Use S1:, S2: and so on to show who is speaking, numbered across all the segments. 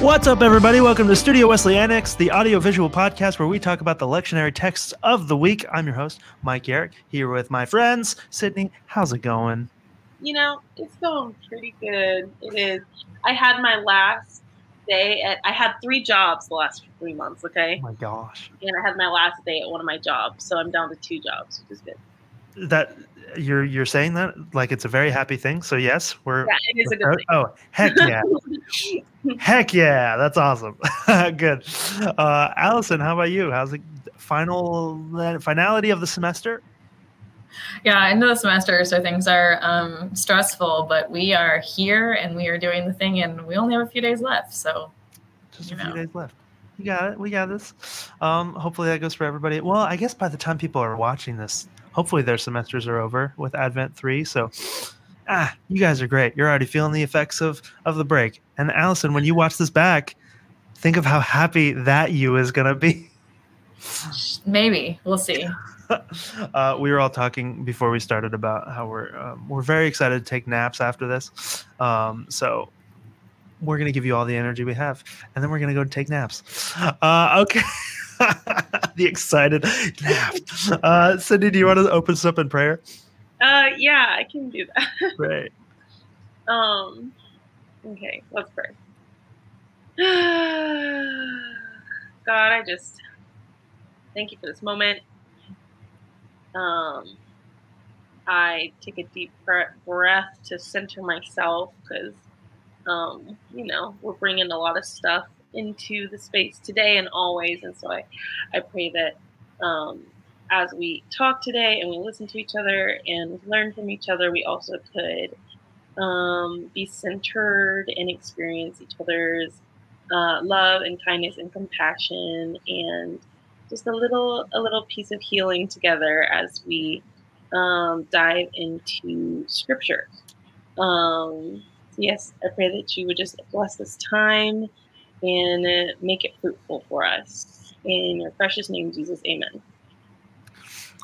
S1: What's up, everybody? Welcome to Studio Wesley Annex, the audiovisual podcast where we talk about the lectionary texts of the week. I'm your host, Mike Yarrick, here with my friends. Sydney, how's it going?
S2: You know, it's going pretty good. It is. I had my last day at, I had three jobs the last three months, okay?
S1: Oh my gosh.
S2: And I had my last day at one of my jobs. So I'm down to two jobs, which is good.
S1: That you're you're saying that like it's a very happy thing. So yes, we're
S2: Yeah, it is a good thing.
S1: Oh, heck yeah. heck yeah. That's awesome. good. Uh Allison, how about you? How's the final finality of the semester?
S3: Yeah, end of the semester, so things are um, stressful, but we are here and we are doing the thing, and we only have a few days left. So,
S1: Just
S3: You
S1: a few
S3: know.
S1: days left. You got it. We got this. Um, hopefully that goes for everybody. Well, I guess by the time people are watching this, hopefully their semesters are over with Advent three. So, ah, you guys are great. You're already feeling the effects of of the break. And Allison, when you watch this back, think of how happy that you is gonna be.
S3: maybe we'll see.
S1: uh, we were all talking before we started about how we're um, we're very excited to take naps after this. Um, so we're gonna give you all the energy we have, and then we're gonna go take naps. Uh, okay. the excited nap. Uh, Sydney, do you want to open us up in prayer?
S2: Uh, yeah, I can do that.
S1: Right.
S2: Um, okay, let's pray. God, I just thank you for this moment. Um, I take a deep breath to center myself because, um, you know, we're bringing a lot of stuff into the space today and always, and so I, I pray that um, as we talk today and we listen to each other and learn from each other, we also could um, be centered and experience each other's uh, love and kindness and compassion and just a little a little piece of healing together as we um, dive into scripture. Um, yes, I pray that you would just bless this time and uh, make it fruitful for us. In your precious name, Jesus, amen.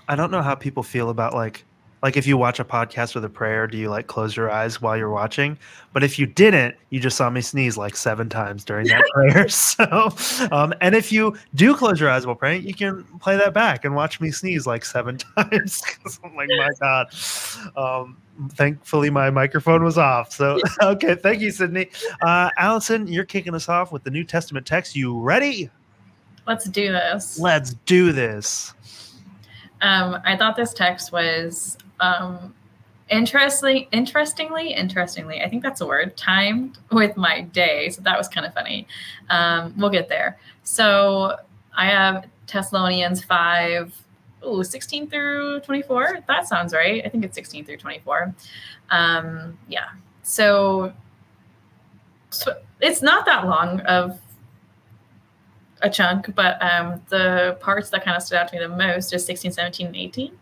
S1: I don't know how people feel about like like if you watch a podcast with a prayer, do you like close your eyes while you're watching? But if you didn't, you just saw me sneeze like seven times during that prayer. So, um, and if you do close your eyes while praying, you can play that back and watch me sneeze like seven times. 'Cause I'm like, my God. Um, thankfully, my microphone was off. So, okay, thank you, Sydney. Uh, Allison, you're kicking us off with the New Testament text. You ready?
S3: Let's do this.
S1: Let's do this.
S3: Um, I thought this text was um, interestingly, interestingly, interestingly. I think that's a word. Timed with my day, so that was kind of funny. Um, we'll get there. So I have Thessalonians five. Ooh, 16 through 24. That sounds right. I think it's 16 through 24. Um, yeah. So, so it's not that long of a chunk, but um, the parts that kind of stood out to me the most is 16, 17, and 18.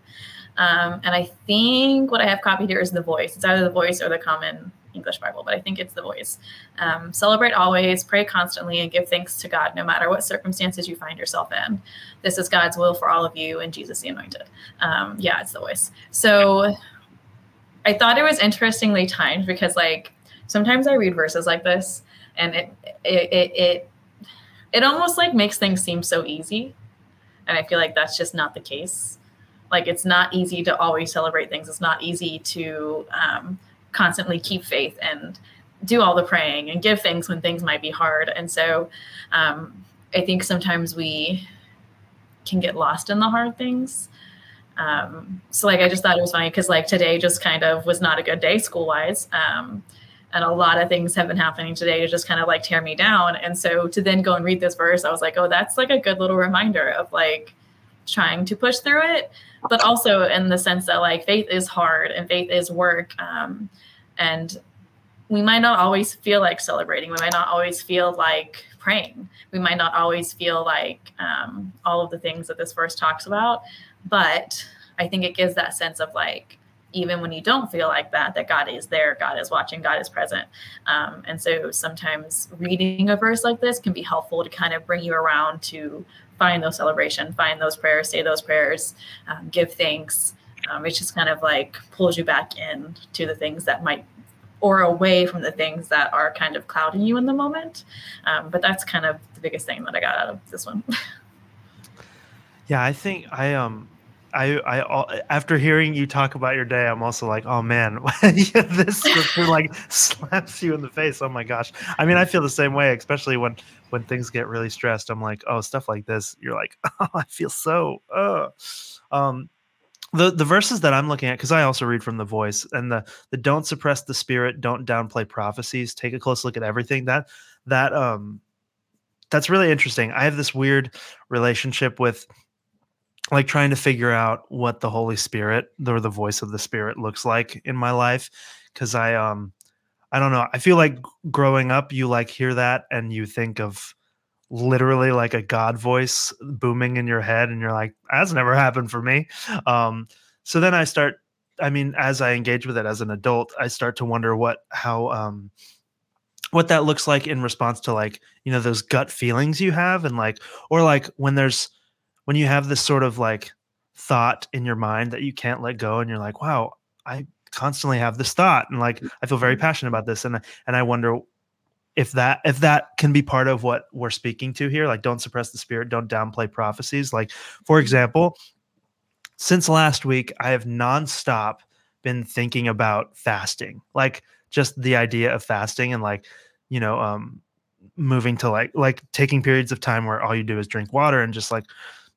S3: Um, and I think what I have copied here is the voice. It's either the voice or the common English Bible, but I think it's the voice. Um, celebrate always, pray constantly, and give thanks to God no matter what circumstances you find yourself in. This is God's will for all of you and Jesus the Anointed. Um, yeah, it's the voice. So I thought it was interestingly timed because, like, sometimes I read verses like this and it, it, it, it it almost like makes things seem so easy and i feel like that's just not the case like it's not easy to always celebrate things. It's not easy to um, constantly keep faith and do all the praying and give things when things might be hard. And so um, i think sometimes we can get lost in the hard things. Um, so like i just thought it was funny because like today just kind of was not a good day school wise um, and a lot of things have been happening today to just kind of like tear me down. And so to then go and read this verse i was like oh that's like a good little reminder of like trying to push through it but also in the sense that like faith is hard and faith is work um, and we might not always feel like celebrating we might not always feel like praying we might not always feel like um, all of the things that this verse talks about but i think it gives that sense of like even when you don't feel like that, that God is there, God is watching, God is present. Um, and so sometimes reading a verse like this can be helpful to kind of bring you around to find those celebration, find those prayers, say those prayers, um, give thanks. Um, it just kind of like pulls you back in to the things that might or away from the things that are kind of clouding you in the moment. Um, but that's kind of the biggest thing that I got out of this one.
S1: yeah, I think I um I, I, after hearing you talk about your day, I'm also like, oh man, this scripture like slaps you in the face. Oh my gosh. I mean, I feel the same way, especially when when things get really stressed. I'm like, oh, stuff like this. You're like, oh, I feel so. Uh. Um, the the verses that I'm looking at, because I also read from the voice, and the the don't suppress the spirit, don't downplay prophecies. Take a close look at everything. That that um, that's really interesting. I have this weird relationship with like trying to figure out what the Holy Spirit or the voice of the Spirit looks like in my life because I um I don't know. I feel like growing up, you like hear that and you think of literally like a God voice booming in your head, and you're like, that's never happened for me. Um, so then I start. I mean, as I engage with it as an adult, I start to wonder what how um what that looks like in response to like you know those gut feelings you have and like or like when there's when you have this sort of like thought in your mind that you can't let go and you're like wow i constantly have this thought and like i feel very mm-hmm. passionate about this and and i wonder if that if that can be part of what we're speaking to here like don't suppress the spirit don't downplay prophecies like for mm-hmm. example since last week i have nonstop been thinking about fasting like just the idea of fasting and like you know um moving to like like taking periods of time where all you do is drink water and just like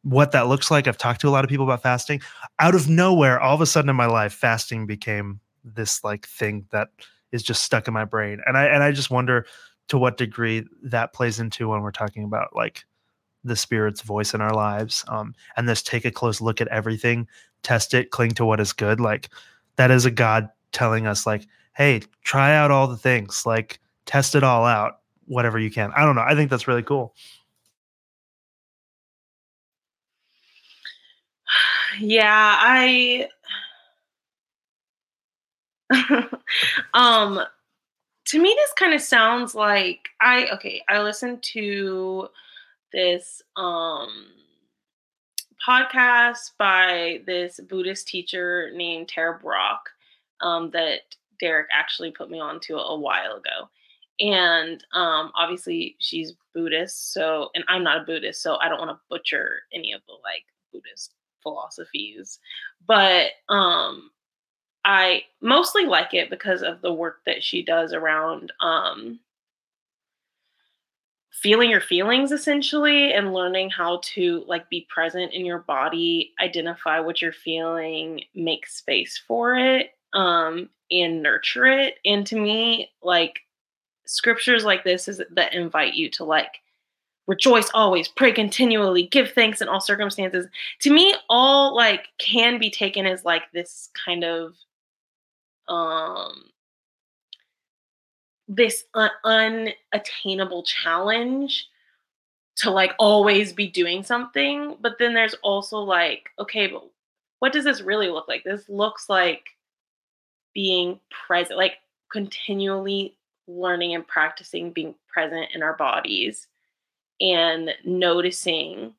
S1: what that looks like. I've talked to a lot of people about fasting. Out of nowhere, all of a sudden in my life, fasting became this like thing that is just stuck in my brain. And I and I just wonder to what degree that plays into when we're talking about like the spirit's voice in our lives. Um, and this take a close look at everything, test it, cling to what is good. Like that is a God telling us, like, hey, try out all the things, like test it all out, whatever you can. I don't know. I think that's really cool.
S2: Yeah, I um to me this kind of sounds like I okay, I listened to this um podcast by this Buddhist teacher named Tara Brach um, that Derek actually put me on to a while ago. And um, obviously she's Buddhist, so and I'm not a Buddhist, so I don't want to butcher any of the like Buddhist philosophies. But um I mostly like it because of the work that she does around um feeling your feelings essentially and learning how to like be present in your body, identify what you're feeling, make space for it, um and nurture it. And to me, like scriptures like this is that invite you to like rejoice always, pray continually, give thanks in all circumstances. To me, all like can be taken as like this kind of um this un- unattainable challenge to like always be doing something. But then there's also like okay but what does this really look like? This looks like being present like continually learning and practicing being present in our bodies and noticing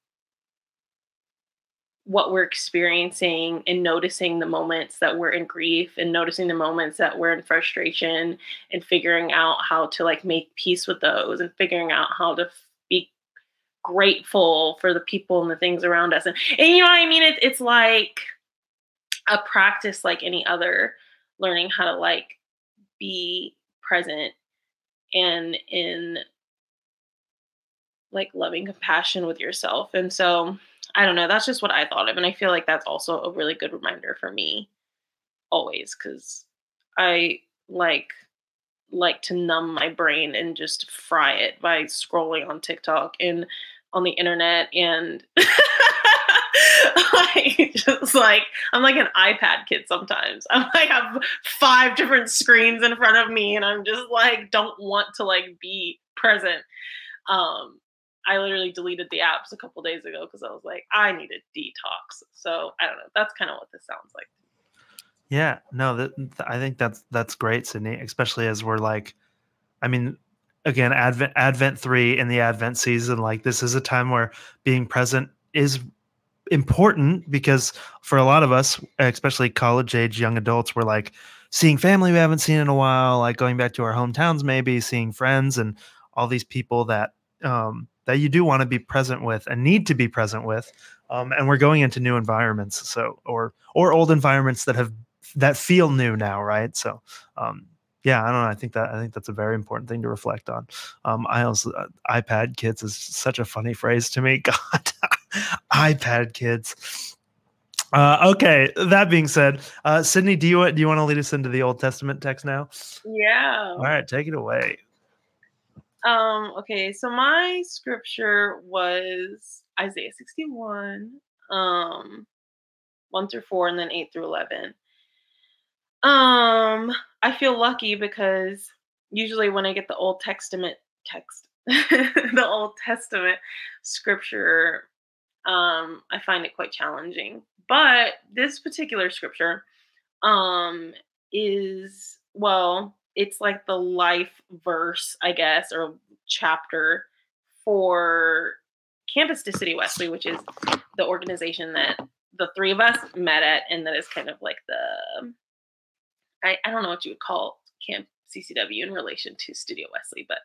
S2: what we're experiencing and noticing the moments that we're in grief and noticing the moments that we're in frustration and figuring out how to like make peace with those and figuring out how to be grateful for the people and the things around us. And, and you know what i mean? It, it's like a practice like any other learning how to like be present and in like loving compassion with yourself. And so I don't know, that's just what I thought of. And I feel like that's also a really good reminder for me always because I like like to numb my brain and just fry it by scrolling on TikTok and on the internet and like just like I'm like an iPad kid sometimes. I'm like have five different screens in front of me and I'm just like don't want to like be present. Um I literally deleted the apps a couple days ago because I was like, I need a detox. So I don't know. That's kind of what this sounds like.
S1: Yeah, no, that, I think that's that's great, Sydney. Especially as we're like, I mean, again, Advent Advent three in the Advent season. Like this is a time where being present is important because for a lot of us, especially college age young adults, we're like seeing family we haven't seen in a while, like going back to our hometowns, maybe seeing friends and all these people that um, that you do want to be present with and need to be present with. Um, and we're going into new environments, so or or old environments that have that feel new now, right? So um, yeah, I don't know. I think that I think that's a very important thing to reflect on. Um, I also uh, iPad kids is such a funny phrase to me. God, iPad kids. Uh, okay. That being said, uh, Sydney, do you do you want to lead us into the Old Testament text now?
S2: Yeah.
S1: All right, take it away.
S2: Um. Okay. So my scripture was Isaiah sixty-one, um, one through four, and then eight through eleven. Um, I feel lucky because usually when I get the Old Testament text, the Old Testament scripture, um, I find it quite challenging. But this particular scripture, um, is well, it's like the life verse, I guess, or chapter for Campus to City Wesley, which is the organization that the three of us met at, and that is kind of like the I, I don't know what you would call Camp CCW in relation to Studio Wesley, but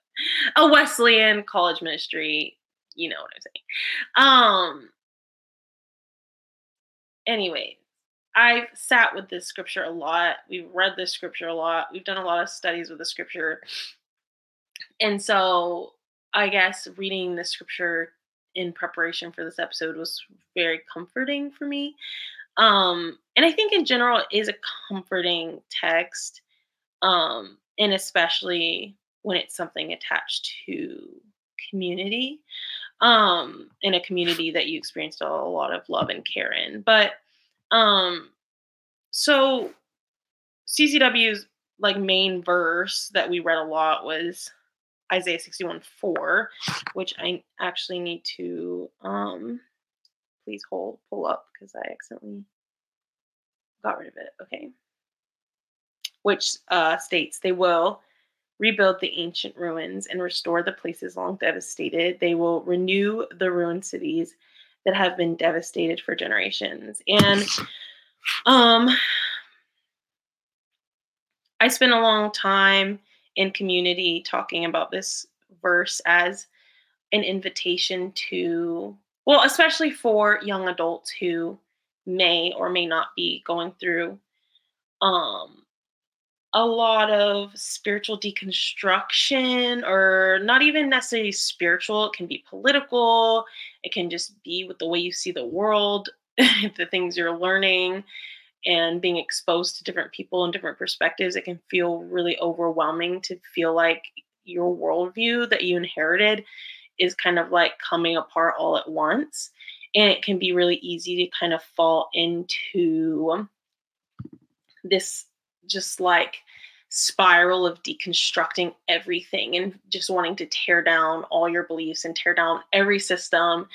S2: a Wesleyan college ministry, you know what I'm saying. Um anyway, I've sat with this scripture a lot. We've read this scripture a lot. We've done a lot of studies with the scripture. And so I guess reading the scripture in preparation for this episode was very comforting for me. Um, and I think in general it is a comforting text, um, and especially when it's something attached to community, um, in a community that you experienced a lot of love and care in. But um, so CCW's like main verse that we read a lot was Isaiah 61 4, which I actually need to um please hold, pull up because I accidentally got rid of it. Okay. Which uh, states they will rebuild the ancient ruins and restore the places long devastated. They will renew the ruined cities that have been devastated for generations. And um I spent a long time in community talking about this verse as an invitation to well, especially for young adults who may or may not be going through um, a lot of spiritual deconstruction, or not even necessarily spiritual. It can be political, it can just be with the way you see the world, the things you're learning, and being exposed to different people and different perspectives. It can feel really overwhelming to feel like your worldview that you inherited is kind of like coming apart all at once. And it can be really easy to kind of fall into this just like spiral of deconstructing everything and just wanting to tear down all your beliefs and tear down every system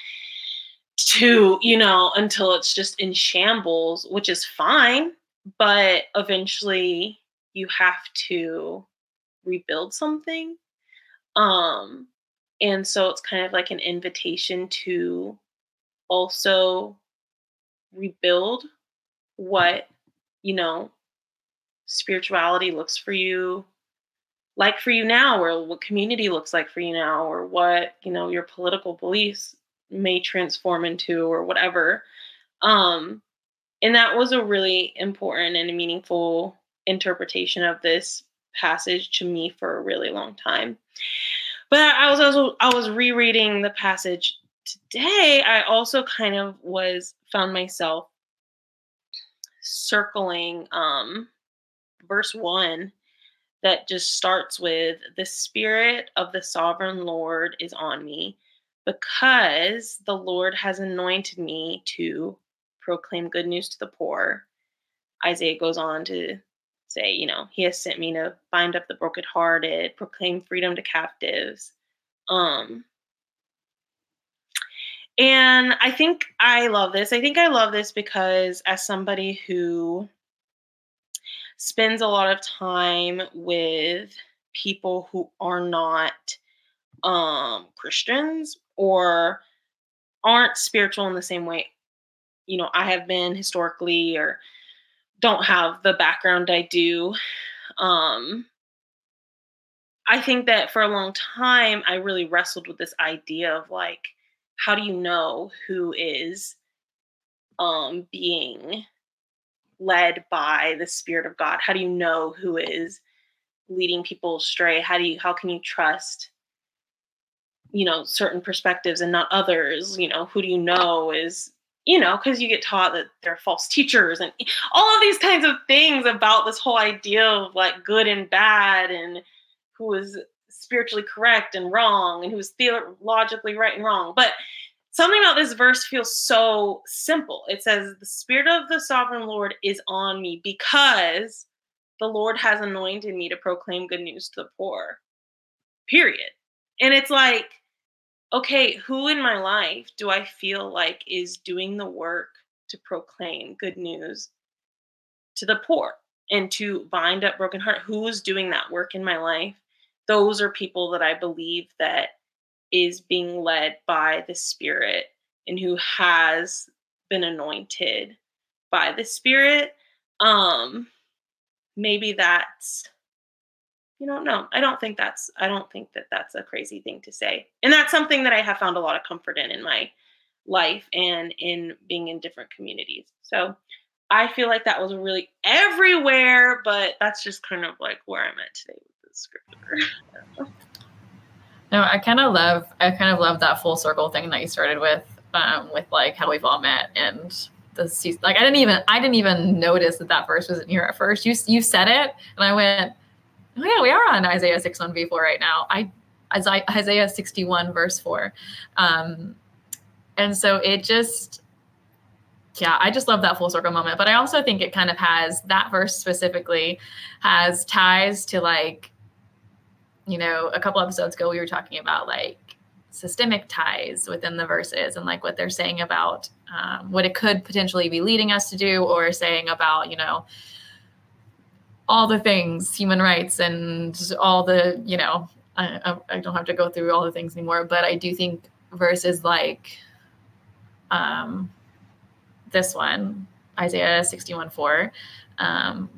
S2: to, you know, until it's just in shambles, which is fine. But eventually you have to rebuild something. Um, and so it's kind of like an invitation to also rebuild what, you know, spirituality looks for you like for you now or what community looks like for you now or what, you know, your political beliefs may transform into or whatever. Um and that was a really important and meaningful interpretation of this passage to me for a really long time. But I was also I was rereading the passage today. I also kind of was found myself circling um verse 1 that just starts with the spirit of the sovereign Lord is on me because the Lord has anointed me to proclaim good news to the poor. Isaiah goes on to say, you know, he has sent me to bind up the brokenhearted, proclaim freedom to captives. Um, and I think I love this. I think I love this because as somebody who spends a lot of time with people who are not um Christians or aren't spiritual in the same way you know I have been historically or don't have the background I do. Um, I think that for a long time, I really wrestled with this idea of like, how do you know who is um, being led by the Spirit of God? How do you know who is leading people astray? How do you how can you trust you know certain perspectives and not others? You know, who do you know is you know, because you get taught that they're false teachers and all of these kinds of things about this whole idea of like good and bad and who is spiritually correct and wrong and who is theologically right and wrong. But something about this verse feels so simple. It says, The Spirit of the sovereign Lord is on me because the Lord has anointed me to proclaim good news to the poor. Period. And it's like, okay, who in my life do I feel like is doing the work to proclaim good news to the poor and to bind up broken heart? Who's doing that work in my life? Those are people that I believe that is being led by the Spirit and who has been anointed by the Spirit. Um, maybe that's you don't know. No i don't think that's i don't think that that's a crazy thing to say. And that's something that i have found a lot of comfort in in my life and in being in different communities. So i feel like that was really everywhere but that's just kind of like where i'm at today with the scripture
S3: no i kind of love i kind of love that full circle thing that you started with um, with like how we've all met and the season. Like I didn't even I didn't even notice that that verse was in here at first. You you said it, and I went, oh yeah, we are on Isaiah six one v four right now. I Isaiah sixty one verse four, um, and so it just yeah, I just love that full circle moment. But I also think it kind of has that verse specifically has ties to like, you know, a couple episodes ago we were talking about like systemic ties within the verses and like what they're saying about um, what it could potentially be leading us to do or saying about you know all the things human rights and all the you know I, I don't have to go through all the things anymore but i do think verses like um, this one isaiah 61 4 um,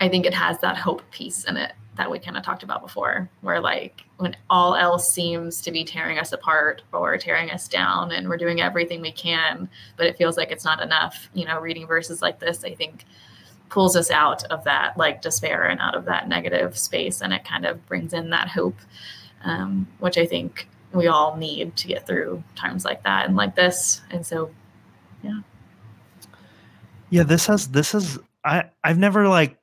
S3: i think it has that hope piece in it that we kind of talked about before, where like when all else seems to be tearing us apart or tearing us down and we're doing everything we can, but it feels like it's not enough, you know, reading verses like this, I think pulls us out of that like despair and out of that negative space. And it kind of brings in that hope, um, which I think we all need to get through times like that and like this. And so, yeah.
S1: Yeah, this has, this is, I, I've never like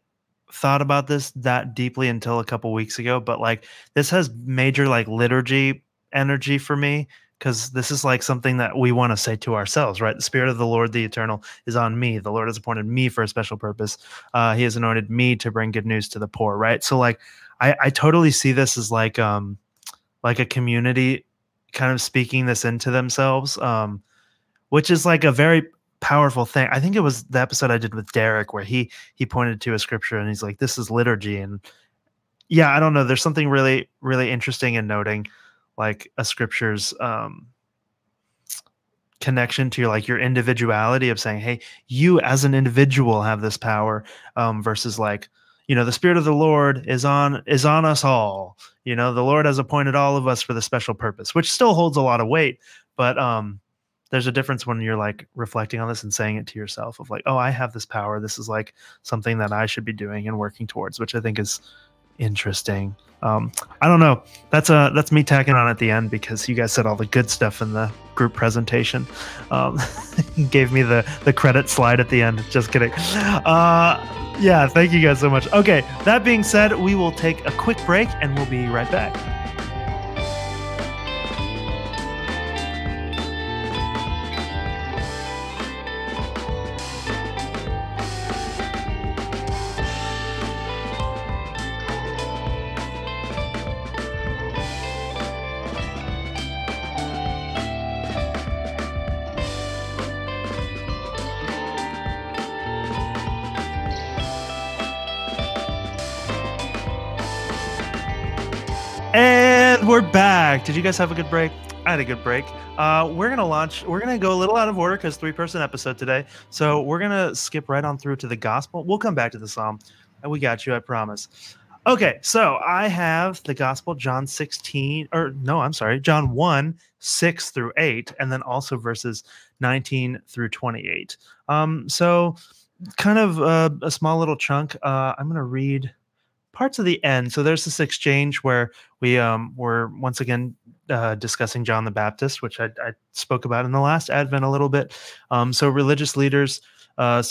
S1: thought about this that deeply until a couple weeks ago, but like this has major like liturgy energy for me because this is like something that we want to say to ourselves, right? The Spirit of the Lord, the Eternal, is on me. The Lord has appointed me for a special purpose. Uh, he has anointed me to bring good news to the poor, right? So like, I, I totally see this as like um like a community kind of speaking this into themselves, um, which is like a very powerful thing. I think it was the episode I did with Derek where he he pointed to a scripture and he's like, "This is liturgy." And yeah, I don't know. There's something really really interesting in noting like a scripture's um, connection to your like your individuality of saying, "Hey, you as an individual have this power," um, versus like you know the spirit of the lord is on is on us all you know the lord has appointed all of us for the special purpose which still holds a lot of weight but um there's a difference when you're like reflecting on this and saying it to yourself of like, oh, I have this power. This is like something that I should be doing and working towards, which I think is interesting. Um, I don't know. That's uh, that's me tacking on at the end because you guys said all the good stuff in the group presentation. Um, gave me the the credit slide at the end. Just kidding. Uh, yeah, thank you guys so much. Okay, that being said, we will take a quick break and we'll be right back. Guys have a good break? I had a good break. uh, we're gonna launch. We're gonna go a little out of order because three-person episode today. So we're gonna skip right on through to the gospel. We'll come back to the psalm. We got you, I promise. Okay, so I have the gospel, John 16, or no, I'm sorry, John 1, 6 through 8, and then also verses 19 through 28. Um, so kind of a small little chunk. Uh, I'm going to read parts of the end. So there's this exchange where we um, were once again uh, discussing John the Baptist, which I, I, spoke about in the last Advent a little bit. Um, so religious leaders, uh,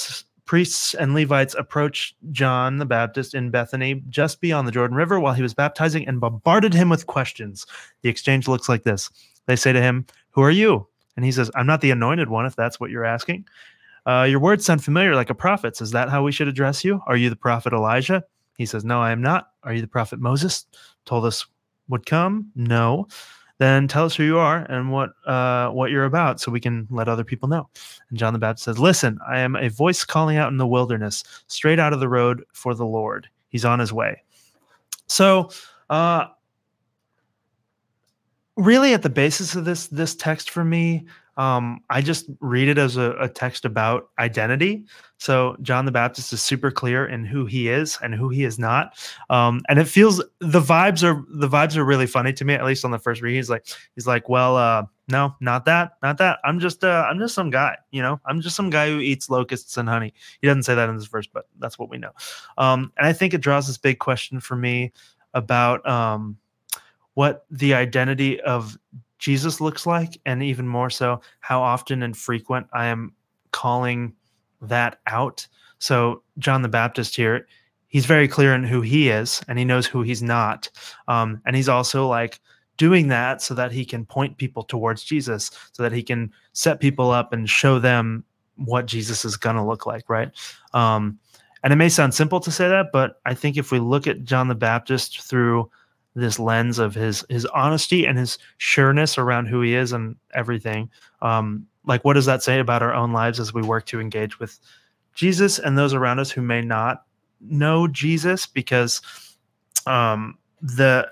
S1: priests, and Levites approached John the Baptist in Bethany, just beyond the Jordan River, while he was baptizing, and bombarded him with questions. The exchange looks like this: They say to him, "Who are you?" And he says, "I'm not the anointed one, if that's what you're asking." Uh, your words sound familiar like a prophet's. Is that how we should address you? Are you the prophet Elijah? He says, No, I am not. Are you the prophet Moses? Told us would come? No. Then tell us who you are and what uh, what you're about, so we can let other people know. And John the Baptist says, Listen, I am a voice calling out in the wilderness, straight out of the road for the Lord. He's on his way. So, uh, really, at the basis of this this text for me, um, I just read it as a, a, text about identity. So John the Baptist is super clear in who he is and who he is not, um, and it feels the vibes are the vibes are really funny to me. At least on the first read, he's like he's like, well, uh, no, not that, not that. I'm just uh, I'm just some guy, you know. I'm just some guy who eats locusts and honey. He doesn't say that in this verse, but that's what we know. Um, and I think it draws this big question for me about um, what the identity of Jesus looks like, and even more so, how often and frequent I am calling that out. So, John the Baptist here, he's very clear in who he is, and he knows who he's not. Um, and he's also like doing that so that he can point people towards Jesus, so that he can set people up and show them what Jesus is going to look like, right? Um, and it may sound simple to say that, but I think if we look at John the Baptist through this lens of his his honesty and his sureness around who he is and everything. Um like what does that say about our own lives as we work to engage with jesus and those around us who may not know jesus? Because um the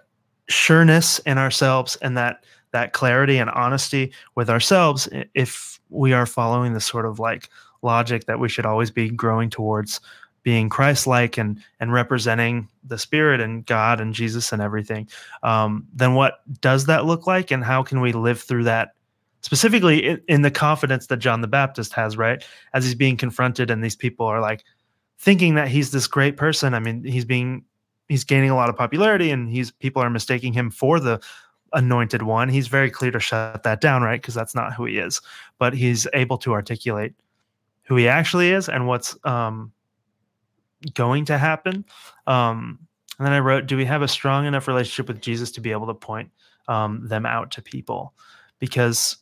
S1: sureness in ourselves and that that clarity and honesty with ourselves if we are following the sort of like logic that we should always be growing towards being Christ-like and and representing the Spirit and God and Jesus and everything, um, then what does that look like, and how can we live through that? Specifically, in, in the confidence that John the Baptist has, right, as he's being confronted, and these people are like thinking that he's this great person. I mean, he's being he's gaining a lot of popularity, and he's people are mistaking him for the anointed one. He's very clear to shut that down, right? Because that's not who he is. But he's able to articulate who he actually is and what's um, going to happen. Um, and then I wrote, Do we have a strong enough relationship with Jesus to be able to point um, them out to people? Because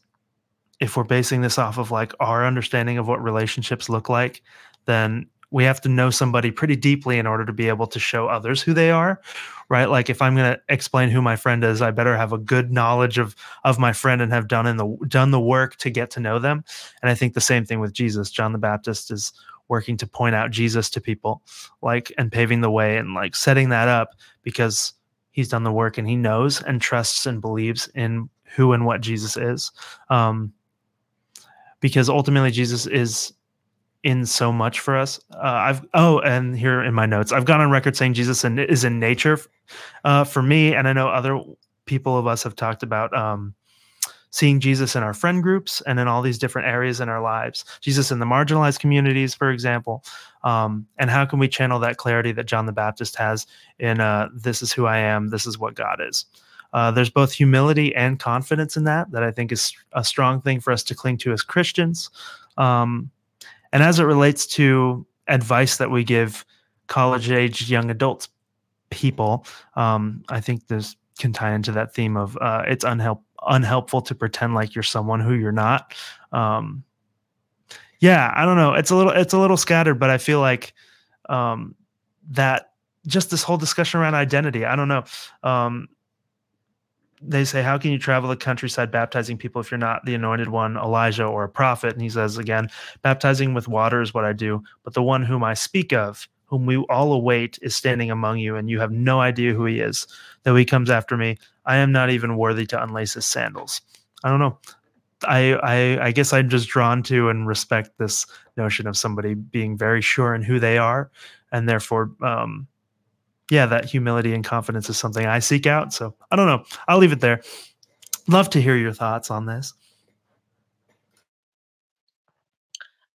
S1: if we're basing this off of like our understanding of what relationships look like, then we have to know somebody pretty deeply in order to be able to show others who they are right like if i'm going to explain who my friend is i better have a good knowledge of of my friend and have done in the done the work to get to know them and i think the same thing with jesus john the baptist is working to point out Jesus to people, like and paving the way and like setting that up because he's done the work and he knows and trusts and believes in who and what Jesus is. Um, because ultimately Jesus is in so much for us. Uh, I've oh, and here in my notes, I've gone on record saying Jesus is in nature uh, for me, and I know other people of us have talked about um, seeing Jesus in our friend groups and in all these different areas in our lives, Jesus in the marginalized communities, for example. Um, and how can we channel that clarity that John the Baptist has in uh, this is who I am, this is what God is? Uh, there's both humility and confidence in that, that I think is a strong thing for us to cling to as Christians. Um, and as it relates to advice that we give college age young adults people, um, I think this can tie into that theme of uh, it's unhelp unhelpful to pretend like you're someone who you're not. Um, yeah, I don't know. It's a little it's a little scattered, but I feel like um, that just this whole discussion around identity. I don't know. Um, they say, How can you travel the countryside baptizing people if you're not the anointed one, Elijah or a prophet? And he says again, Baptizing with water is what I do, but the one whom I speak of, whom we all await, is standing among you, and you have no idea who he is. Though he comes after me, I am not even worthy to unlace his sandals. I don't know. I, I I guess I'm just drawn to and respect this notion of somebody being very sure in who they are, and therefore, um, yeah, that humility and confidence is something I seek out. So I don't know. I'll leave it there. Love to hear your thoughts on this.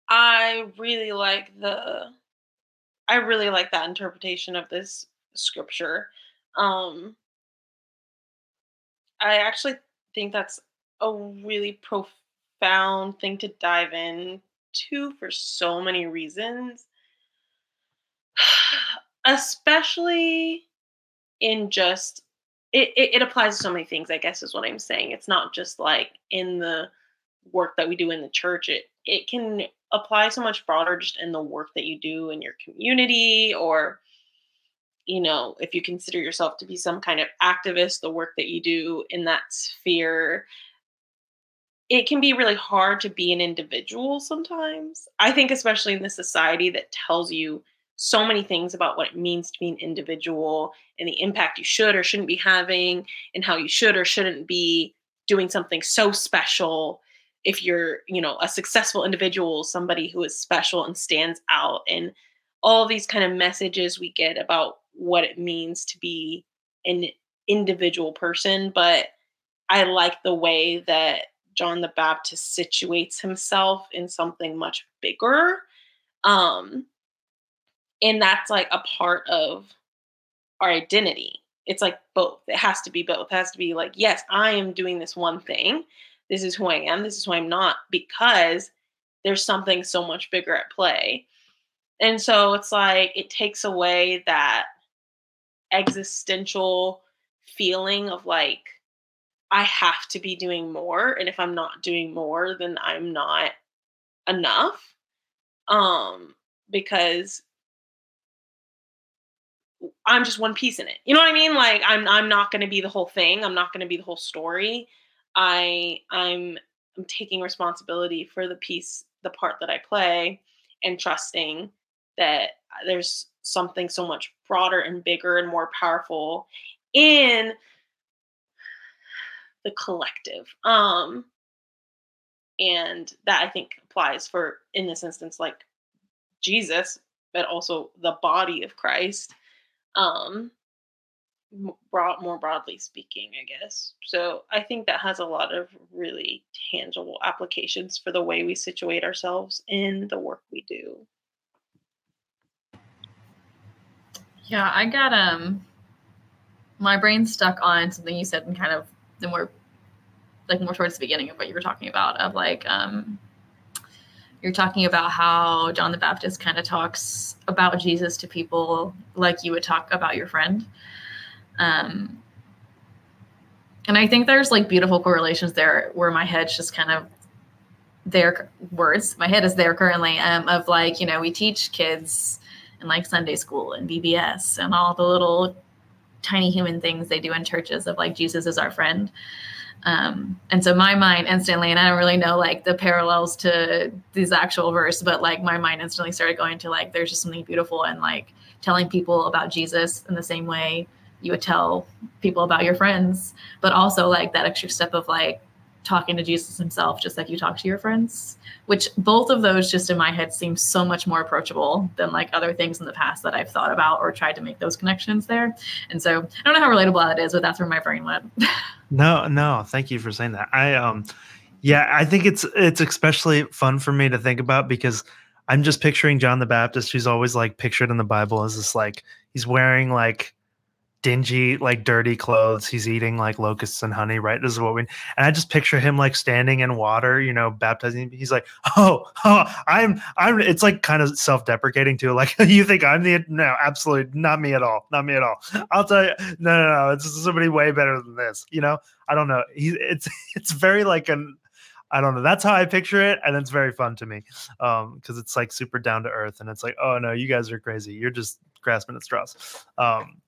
S2: I really like the I really like that interpretation of this scripture. Um I actually think that's a really profound thing to dive into for so many reasons. Especially in just it, it, it applies to so many things, I guess is what I'm saying. It's not just like in the work that we do in the church. It it can apply so much broader just in the work that you do in your community or you know, if you consider yourself to be some kind of activist, the work that you do in that sphere, it can be really hard to be an individual sometimes. I think, especially in the society that tells you so many things about what it means to be an individual and the impact you should or shouldn't be having, and how you should or shouldn't be doing something so special if you're you know a successful individual somebody who is special and stands out and all these kind of messages we get about what it means to be an individual person, but I like the way that John the Baptist situates himself in something much bigger. Um, and that's like a part of our identity. It's like both. It has to be both. It has to be like, yes, I am doing this one thing. This is who I am. This is who I'm not because there's something so much bigger at play. And so it's like it takes away that existential feeling of like I have to be doing more and if I'm not doing more then I'm not enough um because I'm just one piece in it. You know what I mean? Like I'm I'm not to be the whole thing. I'm not to be the whole story. I I'm I'm taking responsibility for the piece the part that I play and trusting that there's something so much broader and bigger and more powerful in the collective um and that i think applies for in this instance like jesus but also the body of christ um broad, more broadly speaking i guess so i think that has a lot of really tangible applications for the way we situate ourselves in the work we do
S3: Yeah, I got um my brain stuck on something you said and kind of the more like more towards the beginning of what you were talking about of like um you're talking about how John the Baptist kind of talks about Jesus to people like you would talk about your friend. Um and I think there's like beautiful correlations there where my head's just kind of their words. My head is there currently um, of like, you know, we teach kids in like Sunday school and VBS and all the little tiny human things they do in churches of like Jesus is our friend. Um, and so my mind instantly, and I don't really know like the parallels to these actual verse, but like my mind instantly started going to like there's just something beautiful and like telling people about Jesus in the same way you would tell people about your friends, but also like that extra step of like talking to Jesus himself, just like you talk to your friends, which both of those just in my head seem so much more approachable than like other things in the past that I've thought about or tried to make those connections there. And so I don't know how relatable that is, but that's where my brain went.
S1: no, no, thank you for saying that. I, um, yeah, I think it's, it's especially fun for me to think about because I'm just picturing John the Baptist, who's always like pictured in the Bible as this like, he's wearing like, dingy, like dirty clothes. He's eating like locusts and honey, right? This is what we and I just picture him like standing in water, you know, baptizing. He's like, oh, oh I'm I'm it's like kind of self-deprecating too. Like, you think I'm the no, absolutely not me at all. Not me at all. I'll tell you, no, no, no, it's somebody way better than this. You know, I don't know. He it's it's very like an I don't know. That's how I picture it, and it's very fun to me Um, because um, it's like super down to earth, and it's like, oh no, you guys are crazy. You're just grasping at straws. Um,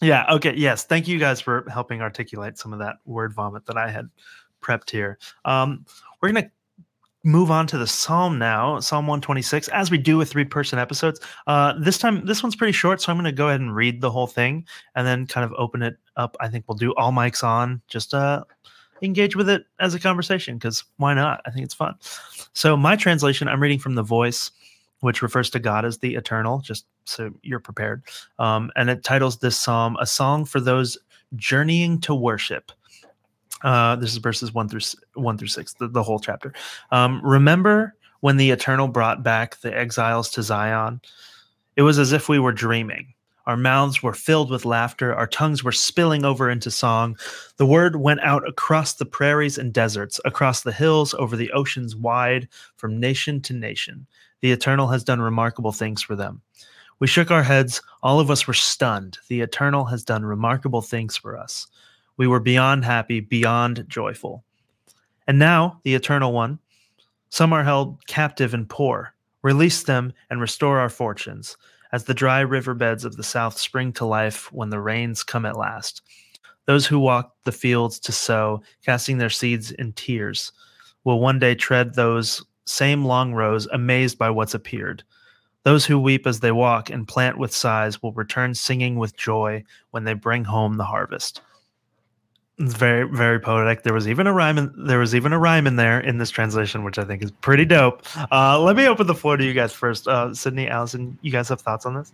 S1: yeah. Okay. Yes. Thank you guys for helping articulate some of that word vomit that I had prepped here. Um, we're going to move on to the psalm now psalm 126 as we do with three person episodes uh, this time this one's pretty short so i'm going to go ahead and read the whole thing and then kind of open it up i think we'll do all mics on just uh engage with it as a conversation because why not? I think it's fun. So, my translation, I'm reading from The Voice, which refers to God as the eternal, just so you're prepared. Um, and it titles this psalm A Song for Those Journeying to Worship. Uh, this is verses one through one through six, the, the whole chapter. Um, remember when the Eternal brought back the exiles to Zion? It was as if we were dreaming. Our mouths were filled with laughter. Our tongues were spilling over into song. The word went out across the prairies and deserts, across the hills, over the oceans wide, from nation to nation. The Eternal has done remarkable things for them. We shook our heads. All of us were stunned. The Eternal has done remarkable things for us. We were beyond happy, beyond joyful. And now, the Eternal One, some are held captive and poor. Release them and restore our fortunes, as the dry riverbeds of the south spring to life when the rains come at last. Those who walk the fields to sow, casting their seeds in tears, will one day tread those same long rows, amazed by what's appeared. Those who weep as they walk and plant with sighs will return singing with joy when they bring home the harvest. It's very, very poetic. There was even a rhyme. In, there was even a rhyme in there in this translation, which I think is pretty dope. Uh, let me open the floor to you guys first. Uh, Sydney, Allison, you guys have thoughts on this?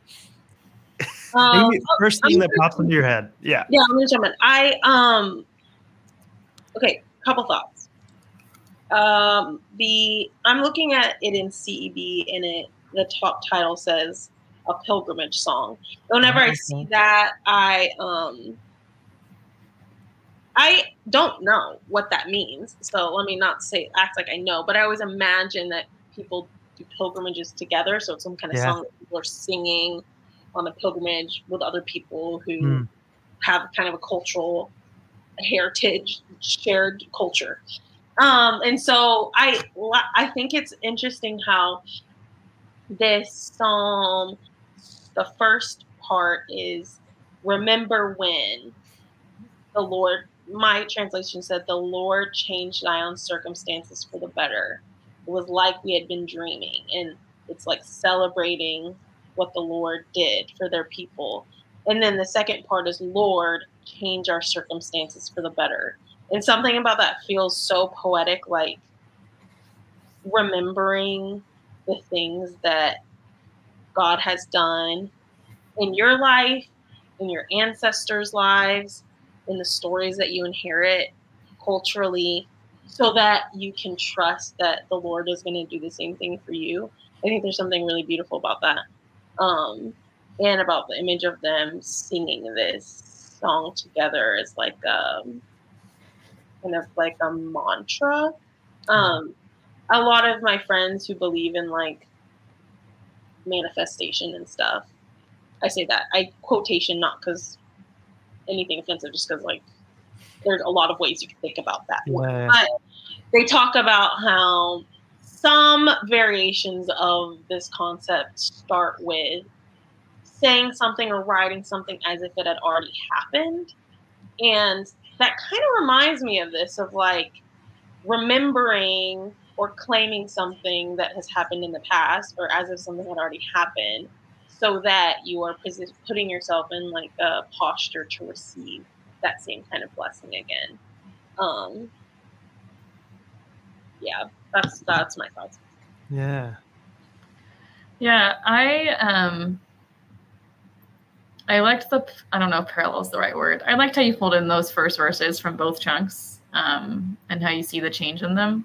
S1: Um, first thing that pops into your head. Yeah.
S2: Yeah, I'm gonna jump in. I um. Okay, couple thoughts. Um, the I'm looking at it in CEB, and it the top title says a pilgrimage song. Whenever I see that, I um I don't know what that means. So let me not say act like I know, but I always imagine that people do pilgrimages together. So it's some kind of yeah. song that people are singing on a pilgrimage with other people who mm. have kind of a cultural heritage, shared culture. Um, and so I I think it's interesting how this psalm, the first part is remember when the Lord my translation said the Lord changed Zion's circumstances for the better. It was like we had been dreaming, and it's like celebrating what the Lord did for their people. And then the second part is Lord, change our circumstances for the better. And something about that feels so poetic, like remembering the things that God has done in your life, in your ancestors' lives, in the stories that you inherit culturally so that you can trust that the Lord is going to do the same thing for you. I think there's something really beautiful about that. Um, and about the image of them singing this song together is like um, kind of like a mantra. Um, a lot of my friends who believe in like manifestation and stuff, I say that I quotation not because anything offensive, just because like there's a lot of ways you can think about that. Yeah. But they talk about how some variations of this concept start with saying something or writing something as if it had already happened. And that kind of reminds me of this of like remembering or claiming something that has happened in the past or as if something had already happened so that you are putting yourself in like a posture to receive that same kind of blessing again. Um, yeah, that's that's my thoughts.
S1: Yeah.
S3: Yeah, I um I liked the I don't know if parallel is the right word. I liked how you pulled in those first verses from both chunks um, and how you see the change in them.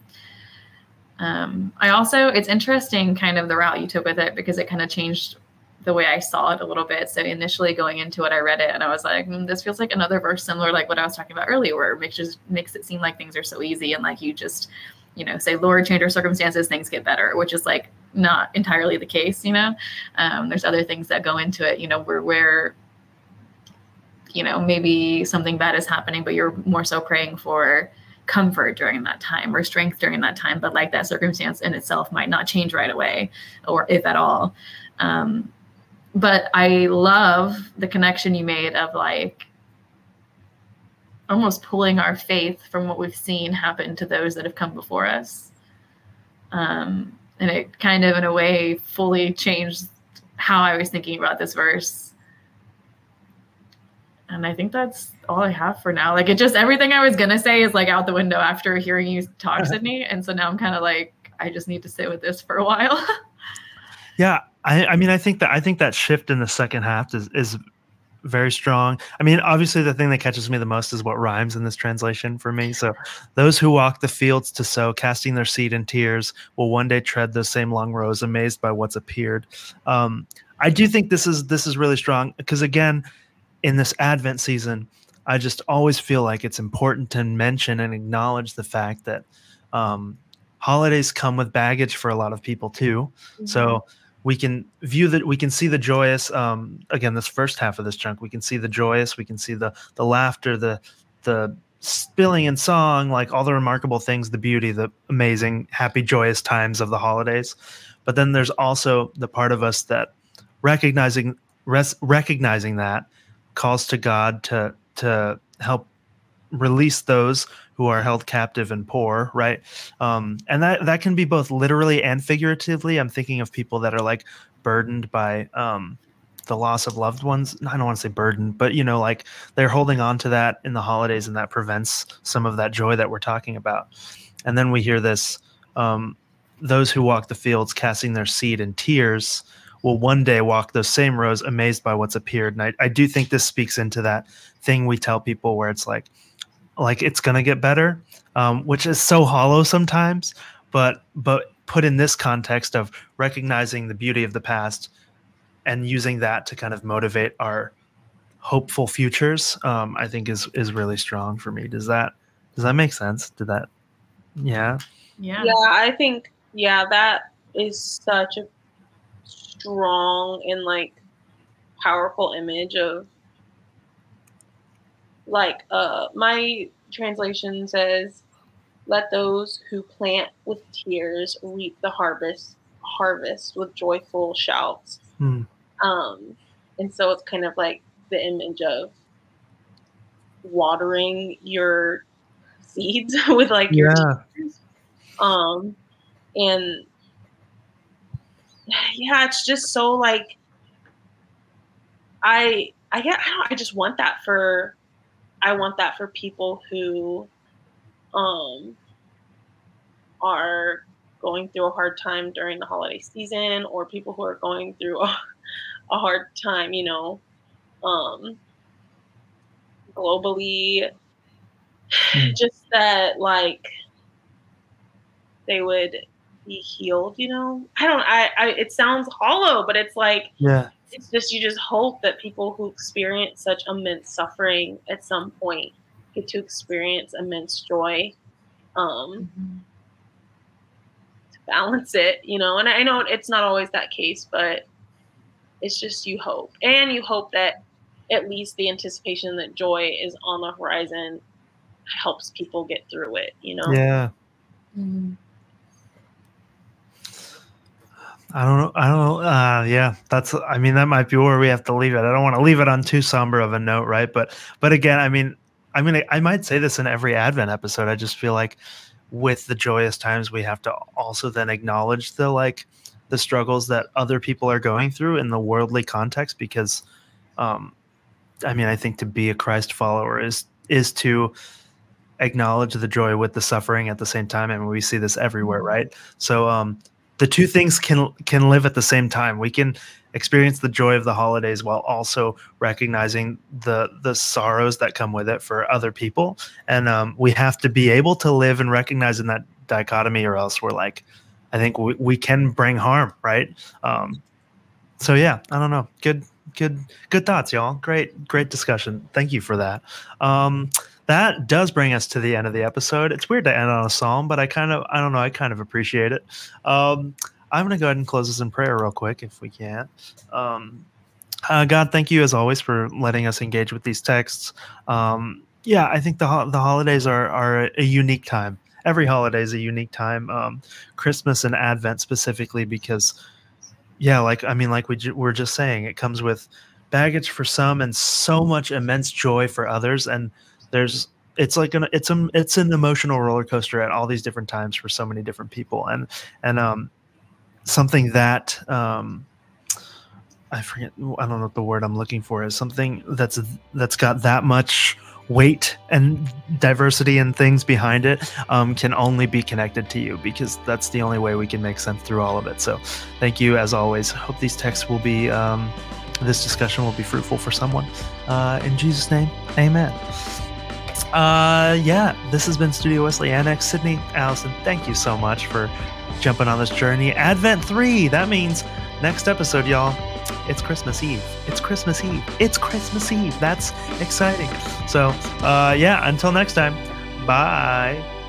S3: Um, I also it's interesting kind of the route you took with it because it kind of changed the way I saw it a little bit. So initially going into it, I read it and I was like, mm, this feels like another verse similar, like what I was talking about earlier, where it makes just makes it seem like things are so easy and like you just, you know, say, Lord, change our circumstances, things get better, which is like not entirely the case, you know. Um, there's other things that go into it, you know, where where you know maybe something bad is happening, but you're more so praying for comfort during that time or strength during that time but like that circumstance in itself might not change right away or if at all um, but I love the connection you made of like almost pulling our faith from what we've seen happen to those that have come before us. Um, and it kind of, in a way, fully changed how I was thinking about this verse. And I think that's all I have for now. Like it just everything I was gonna say is like out the window after hearing you talk, Sydney. And so now I'm kind of like, I just need to sit with this for a while.
S1: yeah, I, I mean, I think that I think that shift in the second half is is very strong. I mean, obviously, the thing that catches me the most is what rhymes in this translation for me. So, those who walk the fields to sow, casting their seed in tears, will one day tread those same long rows, amazed by what's appeared. Um, I do think this is this is really strong because again, in this Advent season, I just always feel like it's important to mention and acknowledge the fact that um, holidays come with baggage for a lot of people too. Mm-hmm. So we can view that we can see the joyous um, again this first half of this chunk we can see the joyous we can see the the laughter the the spilling in song like all the remarkable things the beauty the amazing happy joyous times of the holidays. But then there's also the part of us that recognizing res, recognizing that calls to god to to help release those who are held captive and poor, right? Um, and that that can be both literally and figuratively. I'm thinking of people that are like burdened by um, the loss of loved ones. I don't want to say burdened, but you know, like they're holding on to that in the holidays, and that prevents some of that joy that we're talking about. And then we hear this: um, those who walk the fields, casting their seed in tears, will one day walk those same rows, amazed by what's appeared. And I, I do think this speaks into that thing we tell people where it's like like it's gonna get better, um, which is so hollow sometimes. But but put in this context of recognizing the beauty of the past and using that to kind of motivate our hopeful futures, um, I think is is really strong for me. Does that does that make sense? Did that? Yeah.
S2: Yeah. Yeah, I think yeah that is such a strong and like powerful image of like uh my translation says let those who plant with tears reap the harvest harvest with joyful shouts hmm. um and so it's kind of like the image of watering your seeds with like your tears. um and yeah it's just so like i i get I, I just want that for I want that for people who um, are going through a hard time during the holiday season or people who are going through a, a hard time, you know, um, globally. Mm. Just that, like, they would be healed, you know? I don't, I, I, it sounds hollow, but it's like,
S1: yeah
S2: it's just you just hope that people who experience such immense suffering at some point get to experience immense joy um, mm-hmm. to balance it you know and i know it's not always that case but it's just you hope and you hope that at least the anticipation that joy is on the horizon helps people get through it you know
S1: yeah mm-hmm. I don't know. I don't know. Uh, yeah, that's. I mean, that might be where we have to leave it. I don't want to leave it on too somber of a note, right? But, but again, I mean, I mean, I, I might say this in every Advent episode. I just feel like with the joyous times, we have to also then acknowledge the like the struggles that other people are going through in the worldly context, because, um, I mean, I think to be a Christ follower is is to acknowledge the joy with the suffering at the same time, and we see this everywhere, mm-hmm. right? So, um, the two things can can live at the same time. We can experience the joy of the holidays while also recognizing the the sorrows that come with it for other people, and um, we have to be able to live and recognize in that dichotomy, or else we're like, I think we, we can bring harm, right? Um, so yeah, I don't know. Good, good, good thoughts, y'all. Great, great discussion. Thank you for that. Um, that does bring us to the end of the episode. It's weird to end on a psalm, but I kind of, I don't know, I kind of appreciate it. Um, I'm going to go ahead and close this in prayer real quick if we can. Um, uh, God, thank you as always for letting us engage with these texts. Um, yeah, I think the ho- the holidays are are a unique time. Every holiday is a unique time. Um, Christmas and Advent specifically because, yeah, like I mean, like we ju- were just saying, it comes with baggage for some and so much immense joy for others. And there's it's like an it's a it's an emotional roller coaster at all these different times for so many different people and and um something that um I forget I don't know what the word I'm looking for is something that's that's got that much weight and diversity and things behind it um, can only be connected to you because that's the only way we can make sense through all of it. So, thank you as always. Hope these texts will be, um, this discussion will be fruitful for someone. Uh, in Jesus' name, amen. Uh, yeah, this has been Studio Wesley Annex. Sydney, Allison, thank you so much for jumping on this journey. Advent 3, that means next episode, y'all it's Christmas Eve. It's Christmas Eve. It's Christmas Eve. That's exciting. So, uh, yeah, until next time, bye.